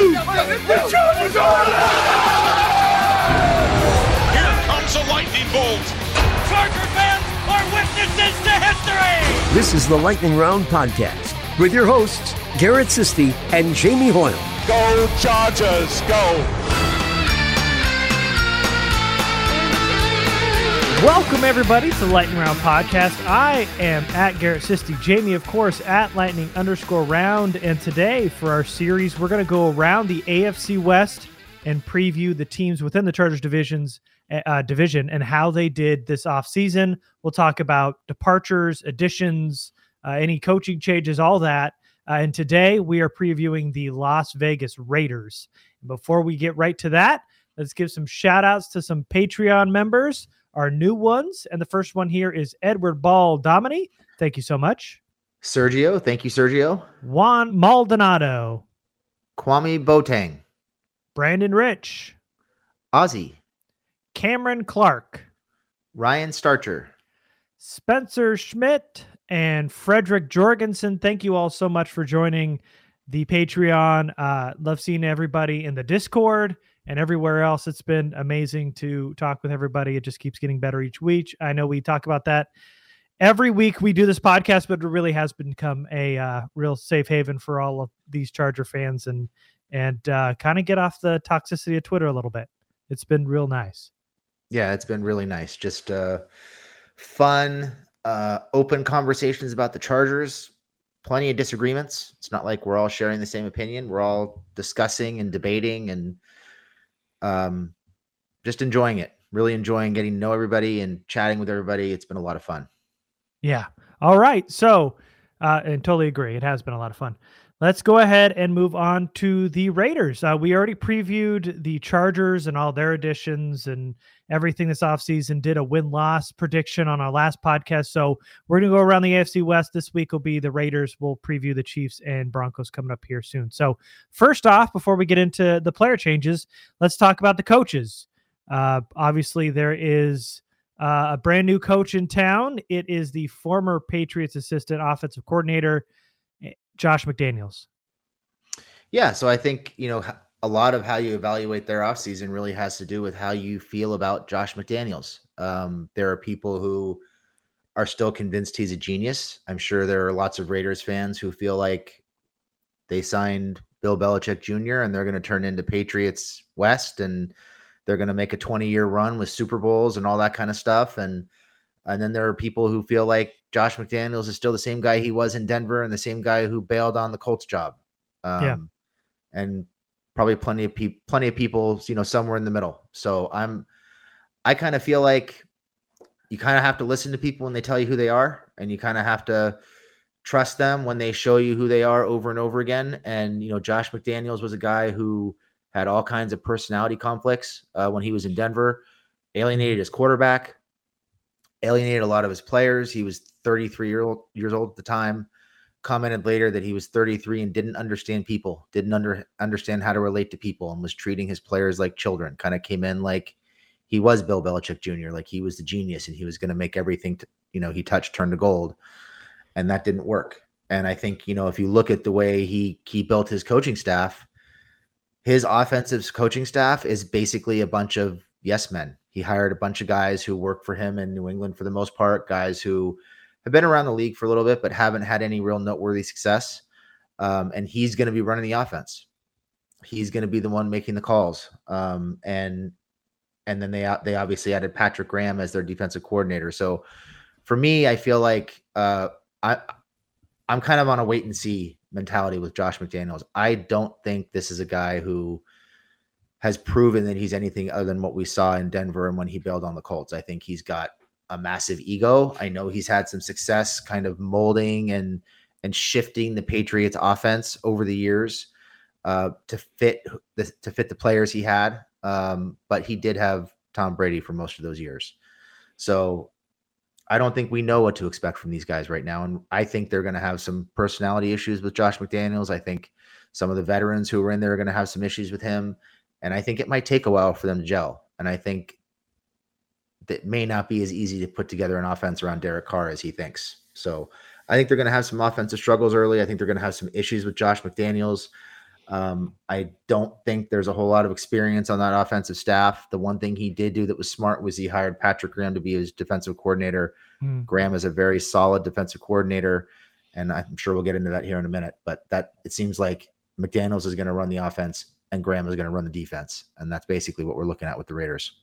new! The Chargers are Here comes a lightning bolt. Charger fans are witnesses to history! This is the Lightning Round podcast with your hosts, Garrett Sisti and Jamie Hoyle. Go Chargers, go! Welcome, everybody, to Lightning Round podcast. I am at Garrett Sisti. Jamie, of course, at Lightning underscore round. And today, for our series, we're going to go around the AFC West and preview the teams within the Chargers divisions uh, division and how they did this offseason. We'll talk about departures, additions, uh, any coaching changes, all that. Uh, and today, we are previewing the Las Vegas Raiders. Before we get right to that, let's give some shout outs to some Patreon members our new ones. And the first one here is Edward Ball Domini. Thank you so much. Sergio, thank you, Sergio. Juan Maldonado. Kwame Botang. Brandon Rich. Ozzy. Cameron Clark. Ryan Starcher. Spencer Schmidt and Frederick Jorgensen. Thank you all so much for joining the Patreon. Uh, love seeing everybody in the Discord and everywhere else. It's been amazing to talk with everybody. It just keeps getting better each week. I know we talk about that every week we do this podcast, but it really has become a uh, real safe haven for all of these Charger fans and and uh, kind of get off the toxicity of Twitter a little bit. It's been real nice. Yeah, it's been really nice. Just uh, fun, uh, open conversations about the Chargers. Plenty of disagreements. It's not like we're all sharing the same opinion. We're all discussing and debating and um, just enjoying it. Really enjoying getting to know everybody and chatting with everybody. It's been a lot of fun. Yeah. All right. So, uh, and totally agree. It has been a lot of fun. Let's go ahead and move on to the Raiders. Uh, we already previewed the Chargers and all their additions and everything this offseason, did a win loss prediction on our last podcast. So we're going to go around the AFC West. This week will be the Raiders. We'll preview the Chiefs and Broncos coming up here soon. So, first off, before we get into the player changes, let's talk about the coaches. Uh, obviously, there is uh, a brand new coach in town. It is the former Patriots assistant offensive coordinator, eh, Josh McDaniels. Yeah, so I think, you know, a lot of how you evaluate their offseason really has to do with how you feel about Josh McDaniels. Um, there are people who are still convinced he's a genius. I'm sure there are lots of Raiders fans who feel like they signed Bill Belichick Jr. and they're going to turn into Patriots West and they're going to make a 20 year run with Super Bowls and all that kind of stuff. And and then there are people who feel like Josh McDaniels is still the same guy he was in Denver and the same guy who bailed on the Colts job. Um, Yeah. And probably plenty of people, plenty of people, you know, somewhere in the middle. So I'm, I kind of feel like you kind of have to listen to people when they tell you who they are, and you kind of have to trust them when they show you who they are over and over again. And you know, Josh McDaniels was a guy who had all kinds of personality conflicts uh, when he was in Denver, alienated his quarterback, alienated a lot of his players. He was 33 year old, years old at the time. Commented later that he was 33 and didn't understand people, didn't under, understand how to relate to people, and was treating his players like children. Kind of came in like he was Bill Belichick Jr., like he was the genius and he was going to make everything, you know, he touched turn to gold. And that didn't work. And I think, you know, if you look at the way he he built his coaching staff, his offensive coaching staff is basically a bunch of yes men. He hired a bunch of guys who work for him in New England for the most part, guys who have been around the league for a little bit but haven't had any real noteworthy success. Um, and he's going to be running the offense. He's going to be the one making the calls. Um, and and then they they obviously added Patrick Graham as their defensive coordinator. So for me, I feel like uh, I I'm kind of on a wait and see mentality with Josh McDaniels. I don't think this is a guy who has proven that he's anything other than what we saw in Denver and when he bailed on the Colts. I think he's got a massive ego. I know he's had some success kind of molding and and shifting the Patriots offense over the years uh, to fit the to fit the players he had. Um, but he did have Tom Brady for most of those years. So I don't think we know what to expect from these guys right now. And I think they're going to have some personality issues with Josh McDaniels. I think some of the veterans who are in there are going to have some issues with him. And I think it might take a while for them to gel. And I think that may not be as easy to put together an offense around Derek Carr as he thinks. So I think they're going to have some offensive struggles early. I think they're going to have some issues with Josh McDaniels. Um, I don't think there's a whole lot of experience on that offensive staff. The one thing he did do that was smart was he hired Patrick Graham to be his defensive coordinator. Mm. Graham is a very solid defensive coordinator, and I'm sure we'll get into that here in a minute. But that it seems like McDaniels is going to run the offense and Graham is going to run the defense, and that's basically what we're looking at with the Raiders.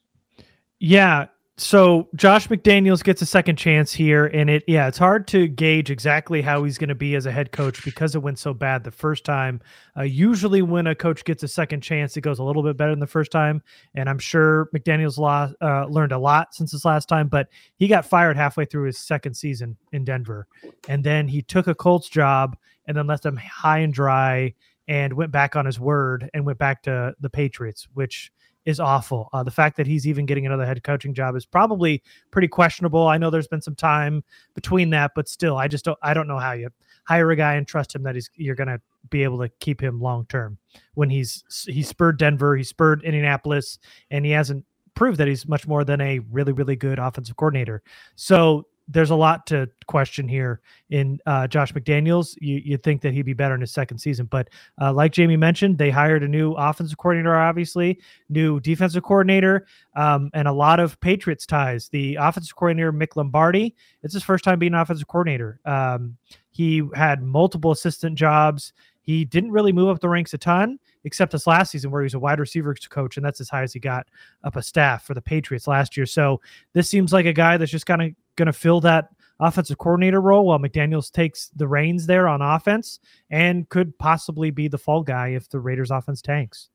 Yeah, so Josh McDaniels gets a second chance here, and it yeah, it's hard to gauge exactly how he's going to be as a head coach because it went so bad the first time. Uh, usually, when a coach gets a second chance, it goes a little bit better than the first time, and I'm sure McDaniels uh, learned a lot since his last time. But he got fired halfway through his second season in Denver, and then he took a Colts job and then left them high and dry and went back on his word and went back to the Patriots, which is awful. Uh, the fact that he's even getting another head coaching job is probably pretty questionable. I know there's been some time between that, but still, I just don't. I don't know how you hire a guy and trust him that he's you're going to be able to keep him long term when he's he spurred Denver, he spurred Indianapolis, and he hasn't proved that he's much more than a really really good offensive coordinator. So there's a lot to question here in uh, Josh McDaniels. You, you'd think that he'd be better in his second season, but uh, like Jamie mentioned, they hired a new offensive coordinator, obviously, new defensive coordinator, um, and a lot of Patriots ties. The offensive coordinator, Mick Lombardi, it's his first time being an offensive coordinator. Um, he had multiple assistant jobs. He didn't really move up the ranks a ton, except this last season where he was a wide receiver coach, and that's as high as he got up a staff for the Patriots last year. So this seems like a guy that's just kind of going to fill that offensive coordinator role while McDaniels takes the reins there on offense and could possibly be the fall guy if the Raiders offense tanks.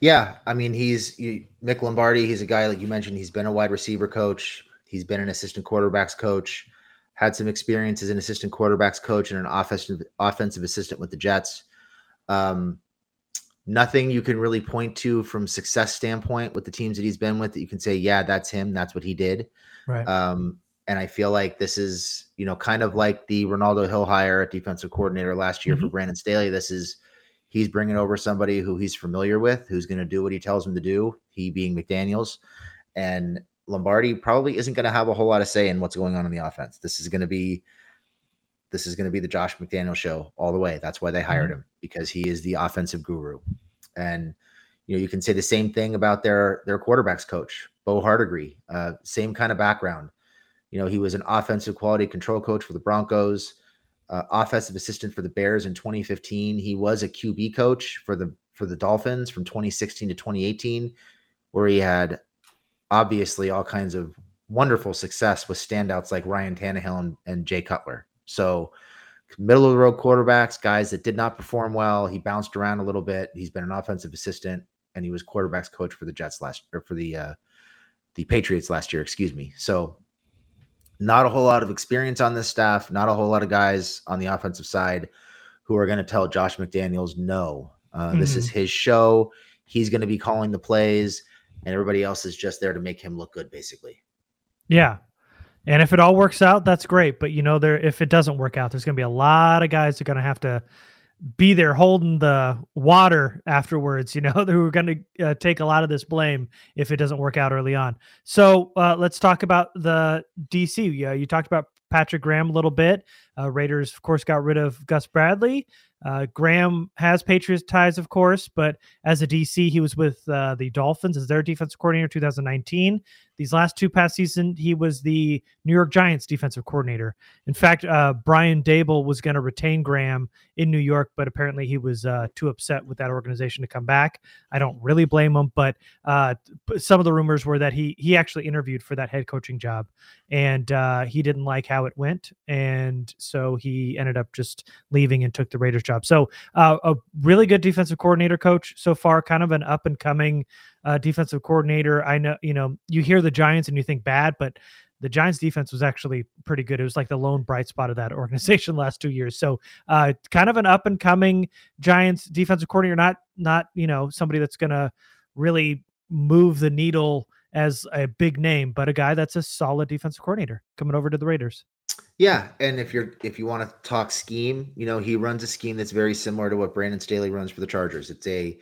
Yeah, I mean he's you, Mick Lombardi. He's a guy like you mentioned. He's been a wide receiver coach. He's been an assistant quarterbacks coach. Had some experience as an assistant quarterbacks coach and an offensive offensive assistant with the Jets. Um, nothing you can really point to from success standpoint with the teams that he's been with that you can say, yeah, that's him. That's what he did. Right. Um, and I feel like this is, you know, kind of like the Renaldo Hill hire at defensive coordinator last year mm-hmm. for Brandon Staley. This is he's bringing over somebody who he's familiar with, who's going to do what he tells him to do. He being McDaniel's, and Lombardi probably isn't going to have a whole lot of say in what's going on in the offense. This is going to be this is going to be the Josh McDaniel show all the way. That's why they hired mm-hmm. him because he is the offensive guru. And you know, you can say the same thing about their their quarterbacks coach, Bo Hardegree. Uh, same kind of background. You know, he was an offensive quality control coach for the Broncos, uh, offensive assistant for the Bears in 2015. He was a QB coach for the for the Dolphins from 2016 to 2018, where he had obviously all kinds of wonderful success with standouts like Ryan Tannehill and, and Jay Cutler. So middle of the road quarterbacks, guys that did not perform well. He bounced around a little bit. He's been an offensive assistant and he was quarterbacks coach for the Jets last or for the uh the Patriots last year, excuse me. So not a whole lot of experience on this staff, not a whole lot of guys on the offensive side who are going to tell Josh McDaniels no. Uh, mm-hmm. This is mm-hmm. his show. He's going to be calling the plays, and everybody else is just there to make him look good, basically. Yeah. And if it all works out, that's great. But you know, there if it doesn't work out, there's going to be a lot of guys that are going to have to be there holding the water afterwards. You know, who are going to uh, take a lot of this blame if it doesn't work out early on. So uh, let's talk about the DC. Yeah, you talked about Patrick Graham a little bit. Uh, Raiders, of course, got rid of Gus Bradley. Uh, Graham has Patriots ties, of course, but as a DC, he was with uh, the Dolphins as their defensive coordinator 2019. These last two past season, he was the New York Giants defensive coordinator. In fact, uh, Brian Daboll was going to retain Graham in New York, but apparently he was uh, too upset with that organization to come back. I don't really blame him, but uh, some of the rumors were that he he actually interviewed for that head coaching job, and uh, he didn't like how it went, and so he ended up just leaving and took the Raiders job. So uh, a really good defensive coordinator coach so far, kind of an up and coming uh, defensive coordinator. I know, you know, you hear the Giants and you think bad, but the Giants defense was actually pretty good. It was like the lone bright spot of that organization last two years. So uh, kind of an up and coming Giants defensive coordinator, not not you know somebody that's gonna really move the needle as a big name, but a guy that's a solid defensive coordinator coming over to the Raiders. Yeah, and if you're if you want to talk scheme, you know he runs a scheme that's very similar to what Brandon Staley runs for the Chargers. It's a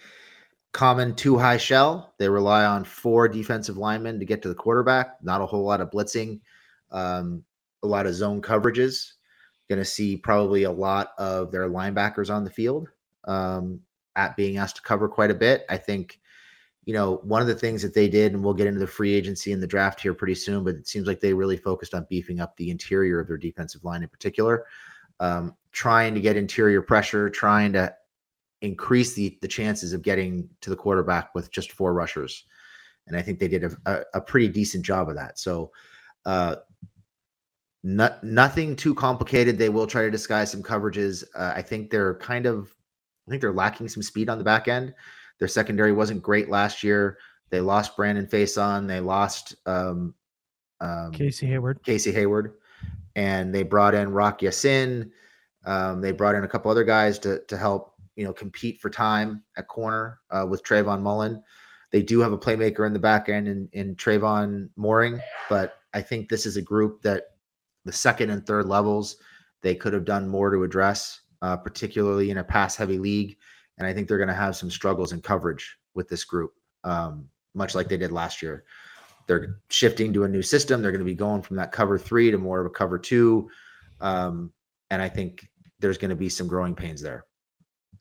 common two high shell. They rely on four defensive linemen to get to the quarterback. Not a whole lot of blitzing, um, a lot of zone coverages. Going to see probably a lot of their linebackers on the field um, at being asked to cover quite a bit. I think, you know, one of the things that they did, and we'll get into the free agency and the draft here pretty soon, but it seems like they really focused on beefing up the interior of their defensive line in particular, um, trying to get interior pressure, trying to increase the the chances of getting to the quarterback with just four rushers. And I think they did a, a, a pretty decent job of that. So uh not, nothing too complicated. They will try to disguise some coverages. Uh, I think they're kind of I think they're lacking some speed on the back end. Their secondary wasn't great last year. They lost Brandon Facyson. They lost um, um, Casey Hayward. Casey Hayward, and they brought in Rock Ya-Sin. Um, they brought in a couple other guys to to help you know, compete for time at corner uh, with Trayvon Mullen. They do have a playmaker in the back end in, in Tre'von Moehrig, but I think this is a group that the second and third levels they could have done more to address, uh, particularly in a pass heavy league. And I think they're going to have some struggles in coverage with this group, um, much like they did last year. They're shifting to a new system. They're going to be going from that cover three to more of a cover two. Um, and I think there's going to be some growing pains there.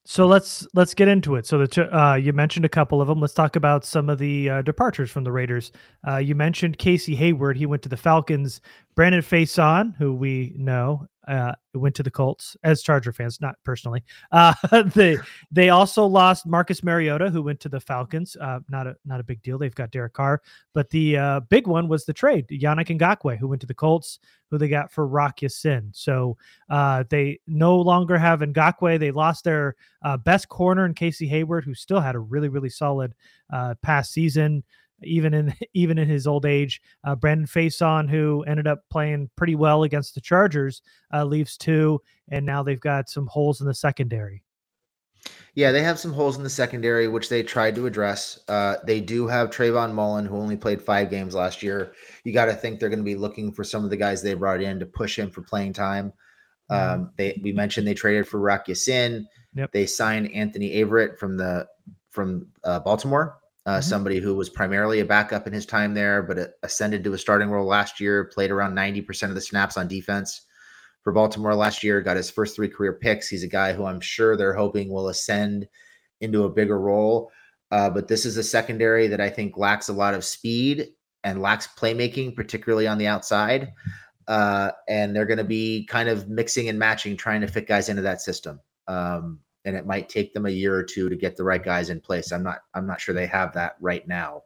So let's let's get into it. So the uh, you mentioned a couple of them. Let's talk about some of the uh, departures from the Raiders. Uh, you mentioned Casey Hayward. He went to the Falcons. Brandon Facyson, who we know, uh, went to the Colts as Charger fans, not personally. Uh, they they also lost Marcus Mariota, who went to the Falcons. Uh, not a not a big deal. They've got Derek Carr, but the uh, big one was the trade. Yannick Ngakoue, who went to the Colts, who they got for Rock Ya-Sin. So uh, they no longer have Ngakoue. They lost their uh, best corner in Casey Hayward, who still had a really really solid uh, past season even in even in his old age. Uh, Brandon Facyson, who ended up playing pretty well against the Chargers, uh, leaves too, and now they've got some holes in the secondary. Yeah, they have some holes in the secondary, which they tried to address. Uh, they do have Trayvon Mullen, who only played five games last year. You got to think they're going to be looking for some of the guys they brought in to push him for playing time. Mm-hmm. Um, they we mentioned they traded for Rock Ya-Sin. Yep. They signed Anthony Averett from the from uh, Baltimore uh, mm-hmm. somebody who was primarily a backup in his time there, but ascended to a starting role last year, played around 90% of the snaps on defense for Baltimore last year, got his first three career picks. He's a guy who I'm sure they're hoping will ascend into a bigger role. Uh, but this is a secondary that I think lacks a lot of speed and lacks playmaking, particularly on the outside. Uh, and they're going to be kind of mixing and matching, trying to fit guys into that system. Um, and it might take them a year or two to get the right guys in place. I'm not I'm not sure they have that right now.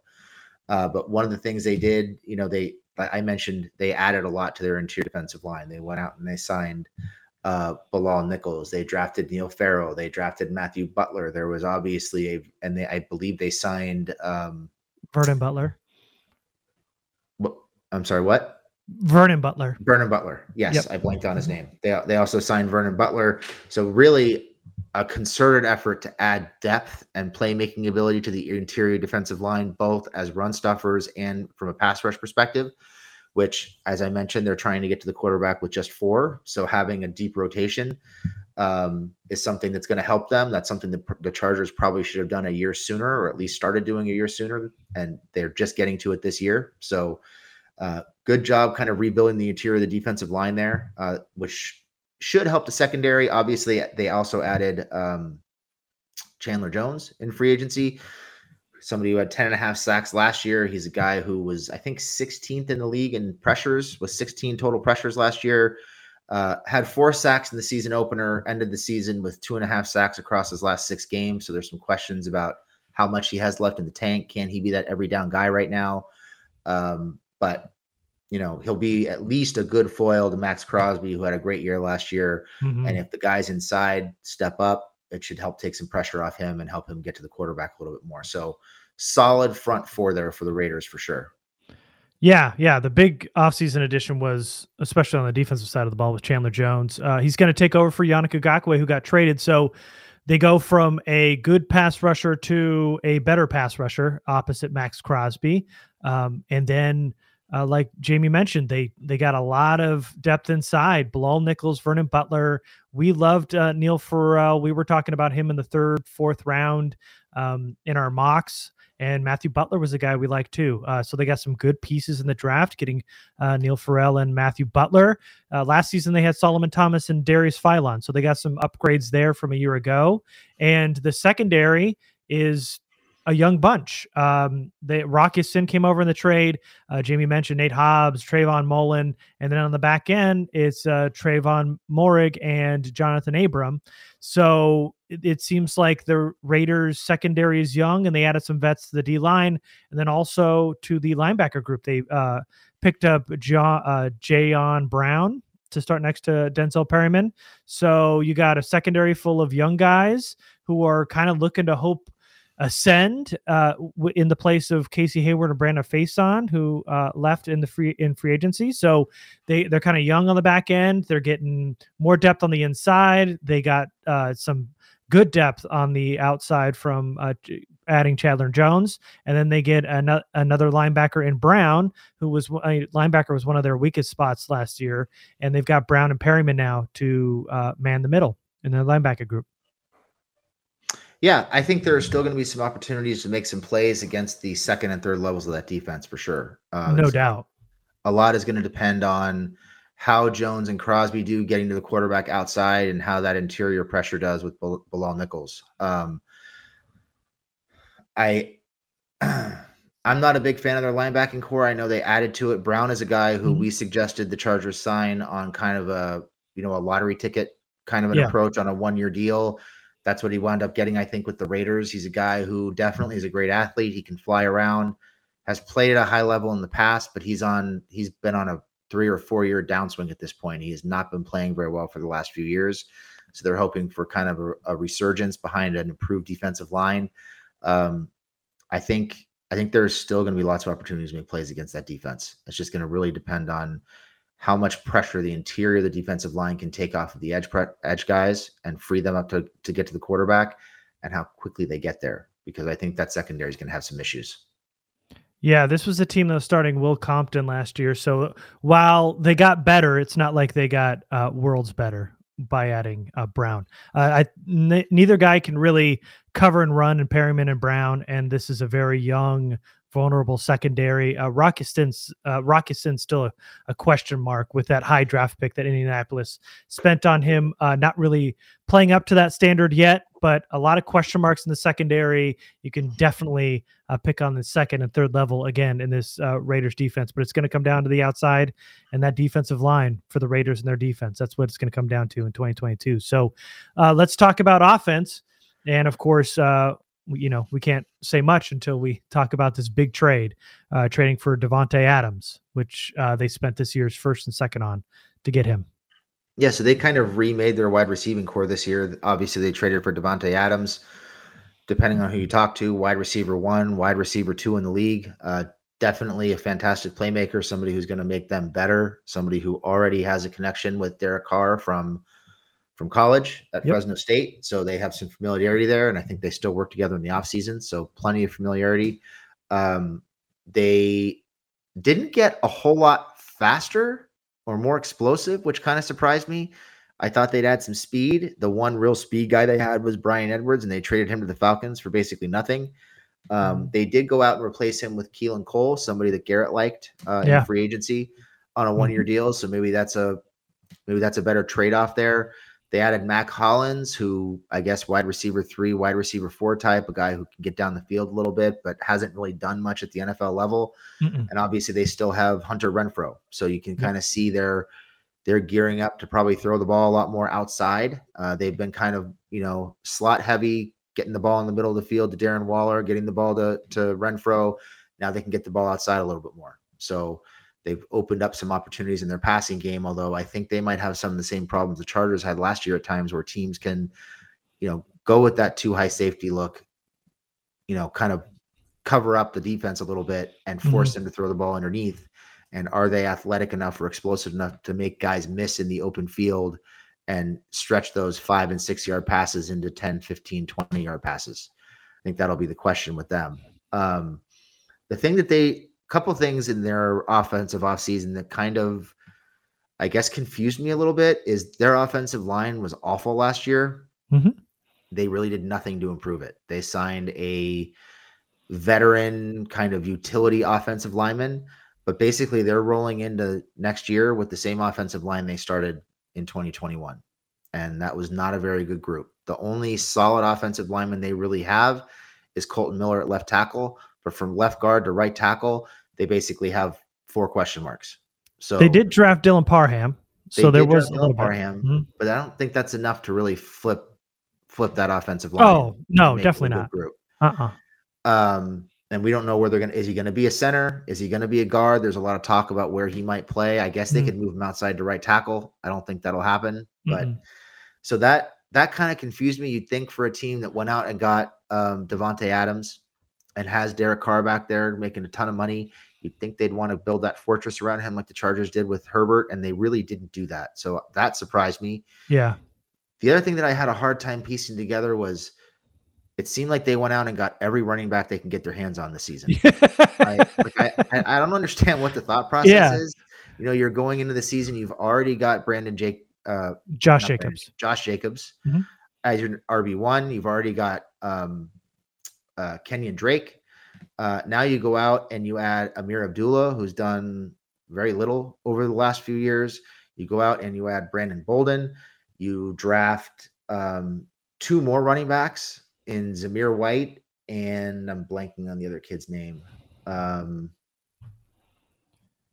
Uh, but one of the things they did, you know, they I mentioned they added a lot to their interior defensive line. They went out and they signed uh, Bilal Nichols. They drafted Neil Farrell. They drafted Matthew Butler. There was obviously a, and they I believe they signed um, Vernon Butler. What, I'm sorry, what? Vernon Butler. Vernon Butler. Yes, yep. I blanked on his name. They they also signed Vernon Butler. So really, a concerted effort to add depth and playmaking ability to the interior defensive line, both as run stuffers and from a pass rush perspective. Which, as I mentioned, they're trying to get to the quarterback with just four. So having a deep rotation um, is something that's going to help them. That's something that the Chargers probably should have done a year sooner, or at least started doing a year sooner, and they're just getting to it this year. So, uh, good job, kind of rebuilding the interior of the defensive line there, uh, which should help the secondary. Obviously, they also added um, Chandler Jones in free agency. Somebody who had 10 and a half sacks last year. He's a guy who was, I think, 16th in the league in pressures, with 16 total pressures last year. Uh, had four sacks in the season opener, ended the season with two and a half sacks across his last six games. So there's some questions about how much he has left in the tank. Can he be that every down guy right now? Um, but you know, he'll be at least a good foil to Maxx Crosby, who had a great year last year. Mm-hmm. And if the guys inside step up, it should help take some pressure off him and help him get to the quarterback a little bit more. So solid front four there for the Raiders for sure. Yeah, yeah. The big offseason addition was, especially on the defensive side of the ball, with Chandler Jones. Uh, he's going to take over for Yannick Ngakoue, who got traded. So they go from a good pass rusher to a better pass rusher opposite Maxx Crosby. Um, and then, uh, like Jamie mentioned, they they got a lot of depth inside. Bilal Nichols, Vernon Butler. We loved uh, Neil Farrell. We were talking about him in the third, fourth round um, in our mocks. And Matthew Butler was a guy we liked too. Uh, so they got some good pieces in the draft, getting uh, Neil Farrell and Matthew Butler. Uh, last season they had Solomon Thomas and Darius Philon, so they got some upgrades there from a year ago. And the secondary is a young bunch. Um, the Rock Ya-Sin came over in the trade. Uh, Jamie mentioned Nate Hobbs, Trayvon Mullen, and then on the back end, it's uh, Tre'von Moehrig and Jonathan Abram. So it, it, seems like the Raiders secondary is young, and they added some vets to the D line, and then also to the linebacker group. They uh, picked up John uh, Jayon Brown to start next to Denzel Perryman. So you got a secondary full of young guys who are kind of looking to hope ascend uh, in the place of Casey Hayward and Brandon Facyson, who uh, left in the free in free agency. So they they're kind of young on the back end. They're getting more depth on the inside. They got uh, some good depth on the outside from uh, adding Chandler Jones, and then they get an- another linebacker in Brown, who was linebacker was one of their weakest spots last year, and they've got Brown and Perryman now to uh, man the middle in the linebacker group. Yeah, I think there are still going to be some opportunities to make some plays against the second and third levels of that defense for sure. Uh, no doubt. A lot is going to depend on how Jones and Crosby do getting to the quarterback outside and how that interior pressure does with Bilal Nichols. Um, I I'm not a big fan of their linebacking core. I know they added to it. Brown is a guy who mm-hmm. we suggested the Chargers sign on kind of a you know a lottery ticket kind of an yeah. approach on a one year deal. That's what he wound up getting, I think, with the Raiders. He's a guy who definitely is a great athlete. He can fly around, has played at a high level in the past, but he's on he's been on a three or four year downswing at this point. He has not been playing very well for the last few years. So they're hoping for kind of a, a resurgence behind an improved defensive line. Um, I think I think there's still going to be lots of opportunities to make plays against that defense. It's just going to really depend on how much pressure the interior of the defensive line can take off of the edge pre- edge guys and free them up to, to get to the quarterback and how quickly they get there because I think that secondary is going to have some issues. Yeah, this was a team that was starting Will Compton last year. So while they got better, it's not like they got uh, worlds better by adding uh, Brown. Uh, I n- neither guy can really cover and run and Perryman and Brown, and this is a very young vulnerable secondary. Uh, Rock Ya-Sin's uh, still a, a, question mark with that high draft pick that Indianapolis spent on him. Uh, not really playing up to that standard yet, but a lot of question marks in the secondary. You can definitely uh, pick on the second and third level again in this uh, Raiders defense, but it's going to come down to the outside and that defensive line for the Raiders and their defense. That's what it's going to come down to in 2022. So uh, let's talk about offense. And of course, uh, you know, we can't say much until we talk about this big trade, uh, trading for Davante Adams, which uh, they spent this year's first and second on to get him. Yeah, so they kind of remade their wide receiving core this year. Obviously, they traded for Davante Adams. Depending on who you talk to, wide receiver one, wide receiver two in the league. Uh, definitely a fantastic playmaker, somebody who's going to make them better, somebody who already has a connection with Derek Carr from from college at Yep. Fresno State. So they have some familiarity there. And I think they still work together in the offseason. So plenty of familiarity. Um, they didn't get a whole lot faster or more explosive, which kind of surprised me. I thought they'd add some speed. The one real speed guy they had was Bryan Edwards, and they traded him to the Falcons for basically nothing. Um, they did go out and replace him with Keelan Cole, somebody that Garrett liked uh, Yeah. in free agency on a one-year deal. So maybe that's a maybe that's a better trade-off there. They added Mack Hollins, who I guess wide receiver three, wide receiver four type, a guy who can get down the field a little bit, but hasn't really done much at the NFL level. Mm-mm. And obviously, they still have Hunter Renfrow, so you can kind of see they're they're gearing up to probably throw the ball a lot more outside. Uh, they've been kind of you know slot heavy, getting the ball in the middle of the field to Darren Waller, getting the ball to to Renfrow. Now they can get the ball outside a little bit more. So they've opened up some opportunities in their passing game. Although I think they might have some of the same problems the Chargers had last year at times, where teams can, you know, go with that too high safety look, you know, kind of cover up the defense a little bit and force them to throw the ball underneath. And are they athletic enough or explosive enough to make guys miss in the open field and stretch those five and six yard passes into 10, 15, 20 yard passes? I think that'll be the question with them. Um, the thing that they, couple things in their offensive offseason that kind of, I guess, confused me a little bit is their offensive line was awful last year. Mhm. They really did nothing to improve it. They signed a veteran kind of utility offensive lineman, but basically they're rolling into next year with the same offensive line they started in 2021. And that was not a very good group. The only solid offensive lineman they really have is Kolton Miller at left tackle, but from left guard to right tackle, they basically have four question marks. So They did draft Dylan Parham, so there was Dylan. Parham, Mhm. but I don't think that's enough to really flip flip that offensive line. Oh no, and make it a definitely not. Group. Uh uh Um, and we don't know where they're gonna. Is he gonna be a center? Is he gonna be a guard? There's a lot of talk about where he might play. I guess they Mhm. could move him outside to right tackle. I don't think that'll happen. But Mm-mm. so that that kind of confused me. You'd think for a team that went out and got um, Davante Adams and has Derek Carr back there making a ton of money, you'd think they'd want to build that fortress around him like the Chargers did with Herbert, and they really didn't do that. So that surprised me. Yeah. The other thing that I had a hard time piecing together was it seemed like they went out and got every running back they can get their hands on this season. I, like, I, I don't understand what the thought process Yeah. is. You know, you're going into the season, you've already got Brandon Jake, uh, Josh Brandon, Jacobs. Josh Jacobs Mhm. as your RB one. You've already got um, uh, Kenyon Drake. Uh, now you go out and you add Ameer Abdullah, who's done very little over the last few years. You go out and you add Brandon Bolden. You draft um, two more running backs in Zamir White and I'm blanking on the other kid's name. Um,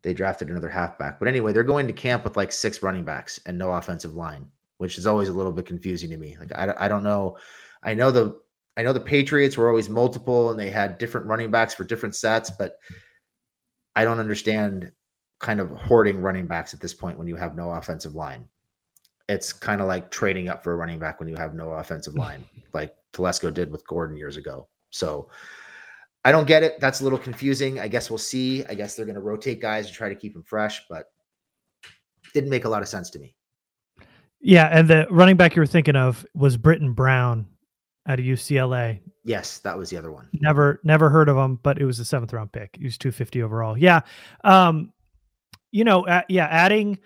they drafted another halfback, but anyway, they're going to camp with like six running backs and no offensive line, which is always a little bit confusing to me. Like I, I don't know. I know the I know the Patriots were always multiple and they had different running backs for different sets, but I don't understand kind of hoarding running backs at this point when you have no offensive line. It's kind of like trading up for a running back when you have no offensive mm. line, like Telesco did with Gordon years ago. So I don't get it. That's a little confusing. I guess we'll see. I guess they're going to rotate guys to try to keep them fresh, but didn't make a lot of sense to me. Yeah, and the running back you were thinking of was Brittain Brown out of UCLA. Yes, that was the other one. Never never heard of him, but it was a seventh round pick. He was 250 overall. Yeah. Um, you know, uh, yeah, adding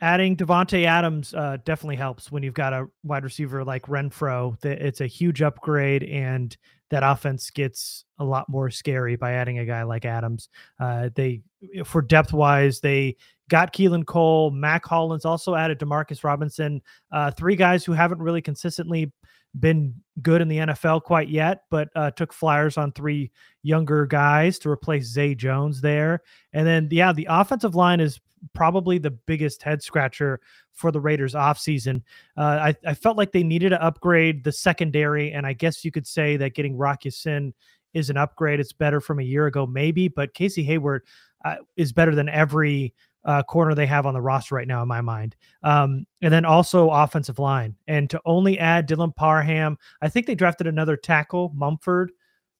adding Davante Adams uh, definitely helps when you've got a wide receiver like Renfrow. That it's a huge upgrade, and that offense gets a lot more scary by adding a guy like Adams. Uh, they for depth wise, they got Keelan Cole, Mack Hollins, also added Demarcus Robinson. Uh, three guys who haven't really consistently been good in the NFL quite yet, but uh, took flyers on three younger guys to replace Zay Jones there. And then, yeah, the offensive line is probably the biggest head scratcher for the Raiders offseason. Uh, I, I felt like they needed to upgrade the secondary, and I guess you could say that getting Rock Sin is an upgrade. It's better from a year ago, maybe, but Casey Hayward uh, is better than every uh, corner they have on the roster right now, in my mind. Um, and then also offensive line. And to only add Dylan Parham, I think they drafted another tackle, Munford,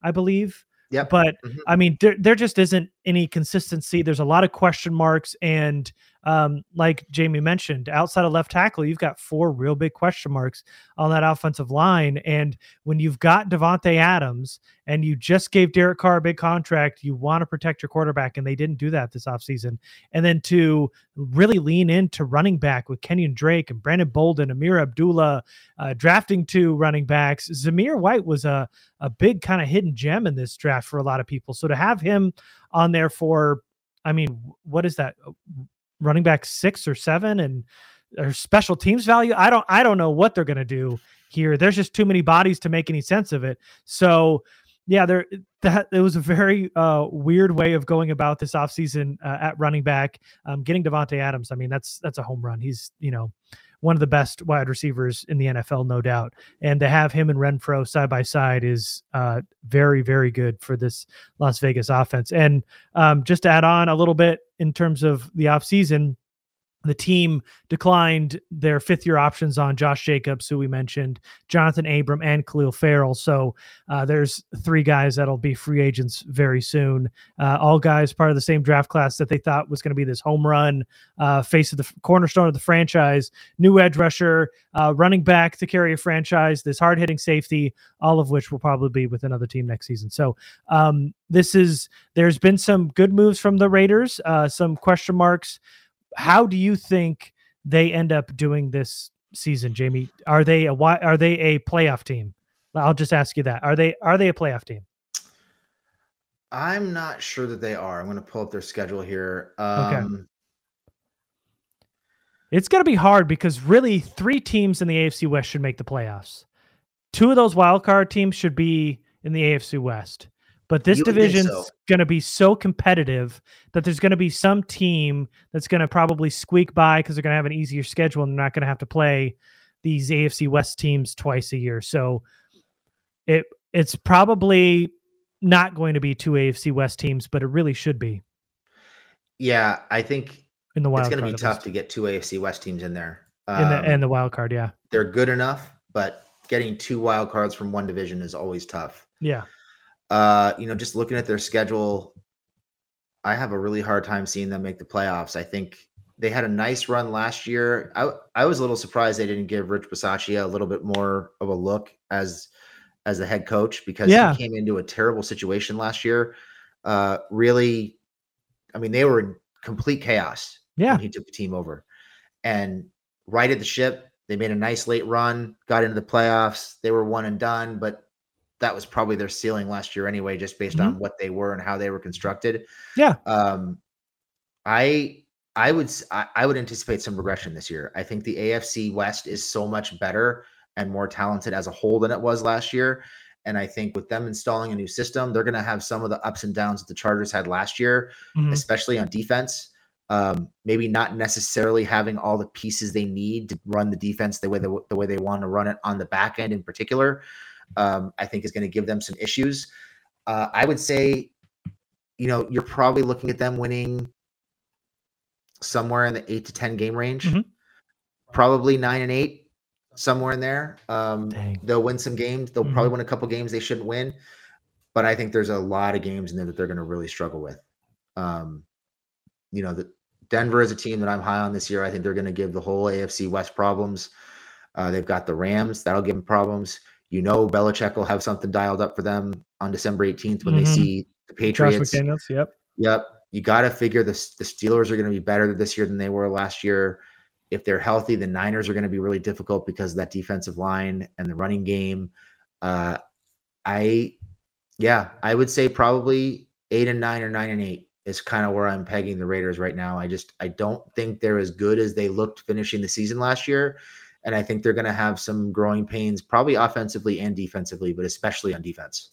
I believe. Yeah. But Mhm. I mean, there, there just isn't any consistency. There's a lot of question marks. And um, like Jamie mentioned, outside of left tackle, you've got four real big question marks on that offensive line. And when you've got Davante Adams and you just gave Derek Carr a big contract, you want to protect your quarterback. And they didn't do that this offseason. And then to really lean into running back with Kenyon Drake and Brandon Bolden, Ameer Abdullah, uh, drafting two running backs. Zamir White was a, a big kind of hidden gem in this draft for a lot of people. So to have him on there for, I mean, what is that? running back six or seven and or special teams value. I don't I don't know what they're gonna do here. There's just too many bodies to make any sense of it. So yeah, there that it was a very uh, weird way of going about this offseason uh, at running back. Um, getting Davante Adams, I mean, that's that's a home run. He's you know one of the best wide receivers in the NFL, no doubt. And to have him and Renfrow side by side is uh, very, very good for this Las Vegas offense. And um, just to add on a little bit in terms of the offseason, the team declined their fifth year options on Josh Jacobs, who we mentioned, Jonathan Abram, and Khalil Farrell. So uh, there's three guys that'll be free agents very soon. Uh, all guys part of the same draft class that they thought was going to be this home run uh, face of the cornerstone of the franchise, new edge rusher, uh, running back to carry a franchise, this hard hitting safety, all of which will probably be with another team next season. So um, this is, there's been some good moves from the Raiders, uh, some question marks how do you think they end up doing this season, Jamie? Are they a why are they a playoff team? I'll just ask you that. Are they are they a playoff team? I'm not sure that they are. I'm going to pull up their schedule here. Um, okay. It's going to be hard because really three teams in the AFC West should make the playoffs. Two of those wild card teams should be in the AFC West. But this division's so. going to be so competitive that there's going to be some team that's going to probably squeak by because they're going to have an easier schedule and they're not going to have to play these AFC West teams twice a year. So it it's probably not going to be two AFC West teams, but it really should be. Yeah, I think in the wild it's going to be tough to get two AFC West teams in there. Um, in the and the wild card, yeah, they're good enough, but getting two wild cards from one division is always tough. Yeah. Uh, you know, just looking at their schedule, I have a really hard time seeing them make the playoffs. I think they had a nice run last year. I I was a little surprised they didn't give Rich Bisaccia a little bit more of a look as as the head coach because yeah. he came into a terrible situation last year. Uh, really, I mean, they were in complete chaos. Yeah, he took the team over and righted the ship. They made a nice late run, got into the playoffs. They were one and done, but that was probably their ceiling last year anyway, just based mm-hmm. on what they were and how they were constructed. Yeah. Um, I I would I, I would anticipate some regression this year. I think the AFC West is so much better and more talented as a whole than it was last year. And I think with them installing a new system, they're going to have some of the ups and downs that the Chargers had last year, mm-hmm. especially on defense. Um, maybe not necessarily having all the pieces they need to run the defense the way the, the way they want to run it on the back end in particular um, I think is going to give them some issues. Uh, I would say, you know, you're probably looking at them winning somewhere in the eight to 10 game range, mm-hmm. probably nine and eight, somewhere in there. Um, they'll win some games. They'll mm-hmm. probably win a couple games they shouldn't win. But I think there's a lot of games in there that they're going to really struggle with. Um, you know, the, Denver is a team that I'm high on this year. I think they're going to give the whole AFC West problems. Uh, they've got the Rams that'll give them problems you know Belichick will have something dialed up for them on December 18th when mm-hmm. they see the Patriots. Josh McDaniels, yep. Yep. You got to figure the, the Steelers are going to be better this year than they were last year. If they're healthy, the Niners are going to be really difficult because of that defensive line and the running game. Uh, I, yeah, I would say probably eight and nine or nine and eight is kind of where I'm pegging the Raiders right now. I just, I don't think they're as good as they looked finishing the season last year and I think they're going to have some growing pains, probably offensively and defensively, but especially on defense.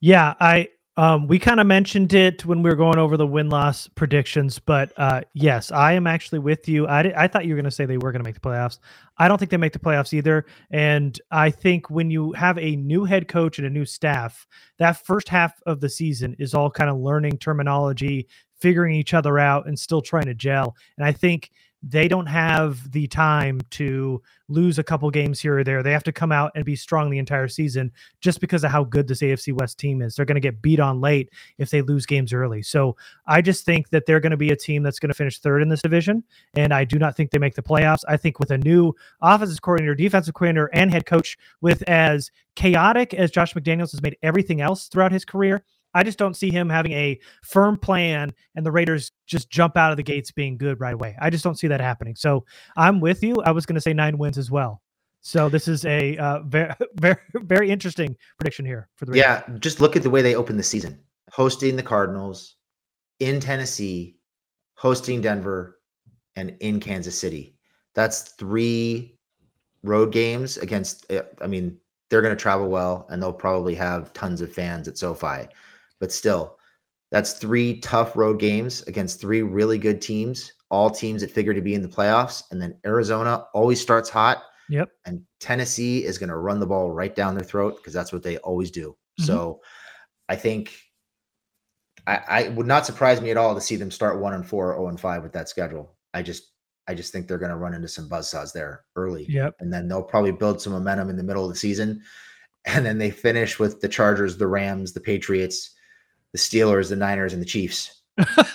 Yeah, I um, we kind of mentioned it when we were going over the win loss predictions, but uh, yes, I am actually with you. I, I thought you were going to say they were going to make the playoffs. I don't think they make the playoffs either. And I think when you have a new head coach and a new staff, that first half of the season is all kind of learning terminology, figuring each other out, and still trying to gel. And I think they don't have the time to lose a couple games here or there. They have to come out and be strong the entire season just because of how good this AFC West team is. They're going to get beat on late if they lose games early. So I just think that they're going to be a team that's going to finish third in this division. And I do not think they make the playoffs. I think with a new offensive coordinator, defensive coordinator, and head coach, with as chaotic as Josh McDaniels has made everything else throughout his career, I just don't see him having a firm plan and the Raiders just jump out of the gates being good right away. I just don't see that happening. So I'm with you. I was going to say nine wins as well. So this is a uh, very, very, very interesting prediction here for the Raiders. Yeah, just look at the way they opened the season: hosting the Cardinals in Tennessee, hosting Denver, and in Kansas City. That's three road games against. Uh, I mean, they're going to travel well, and they'll probably have tons of fans at SoFi but still, that's three tough road games against three really good teams, all teams that figure to be in the playoffs. And then Arizona always starts hot. Yep. And Tennessee is going to run the ball right down their throat because that's what they always do. Mm-hmm. So I think I, I, would not surprise me at all to see them start one and four, 0 and five with that schedule. I just I just think they're going to run into some buzzsaws there early. Yep. And then they'll probably build some momentum in the middle of the season. And then they finish with the Chargers, the Rams, the Patriots, the Steelers, the Niners, and the Chiefs.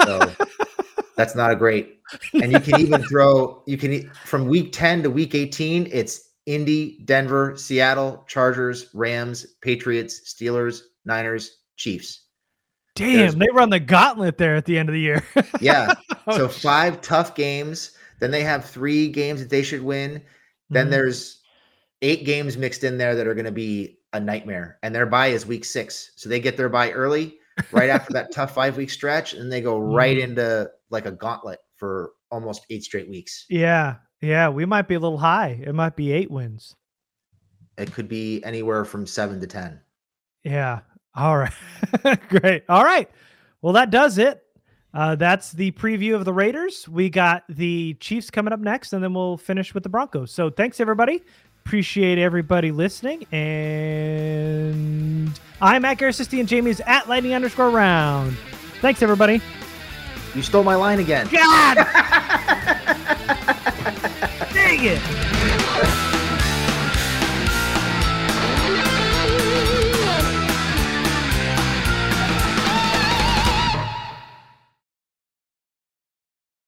So that's not a great. And you can even throw you can from week 10 to week 18, it's Indy, Denver, Seattle, Chargers, Rams, Patriots, Steelers, Niners, Chiefs. Damn, There's, they run the gauntlet there at the end of the year. yeah. So five tough games. Then they have three games that they should win. Then mm-hmm. there's eight games mixed in there that are going to be a nightmare. And their bye is week six. So they get their bye early right after that tough five week stretch, and they go right mm-hmm. into like a gauntlet for almost eight straight weeks. Yeah, yeah, we might be a little high. It might be eight wins. It could be anywhere from seven to ten. Yeah. All right. Great. All right. Well, that does it. Uh, that's the preview of the Raiders. We got the Chiefs coming up next, and then we'll finish with the Broncos. So thanks everybody Appreciate everybody listening. And I'm at Garicisti and Jamie's at lightning underscore round. Thanks, everybody. You stole my line again. God! Dang it.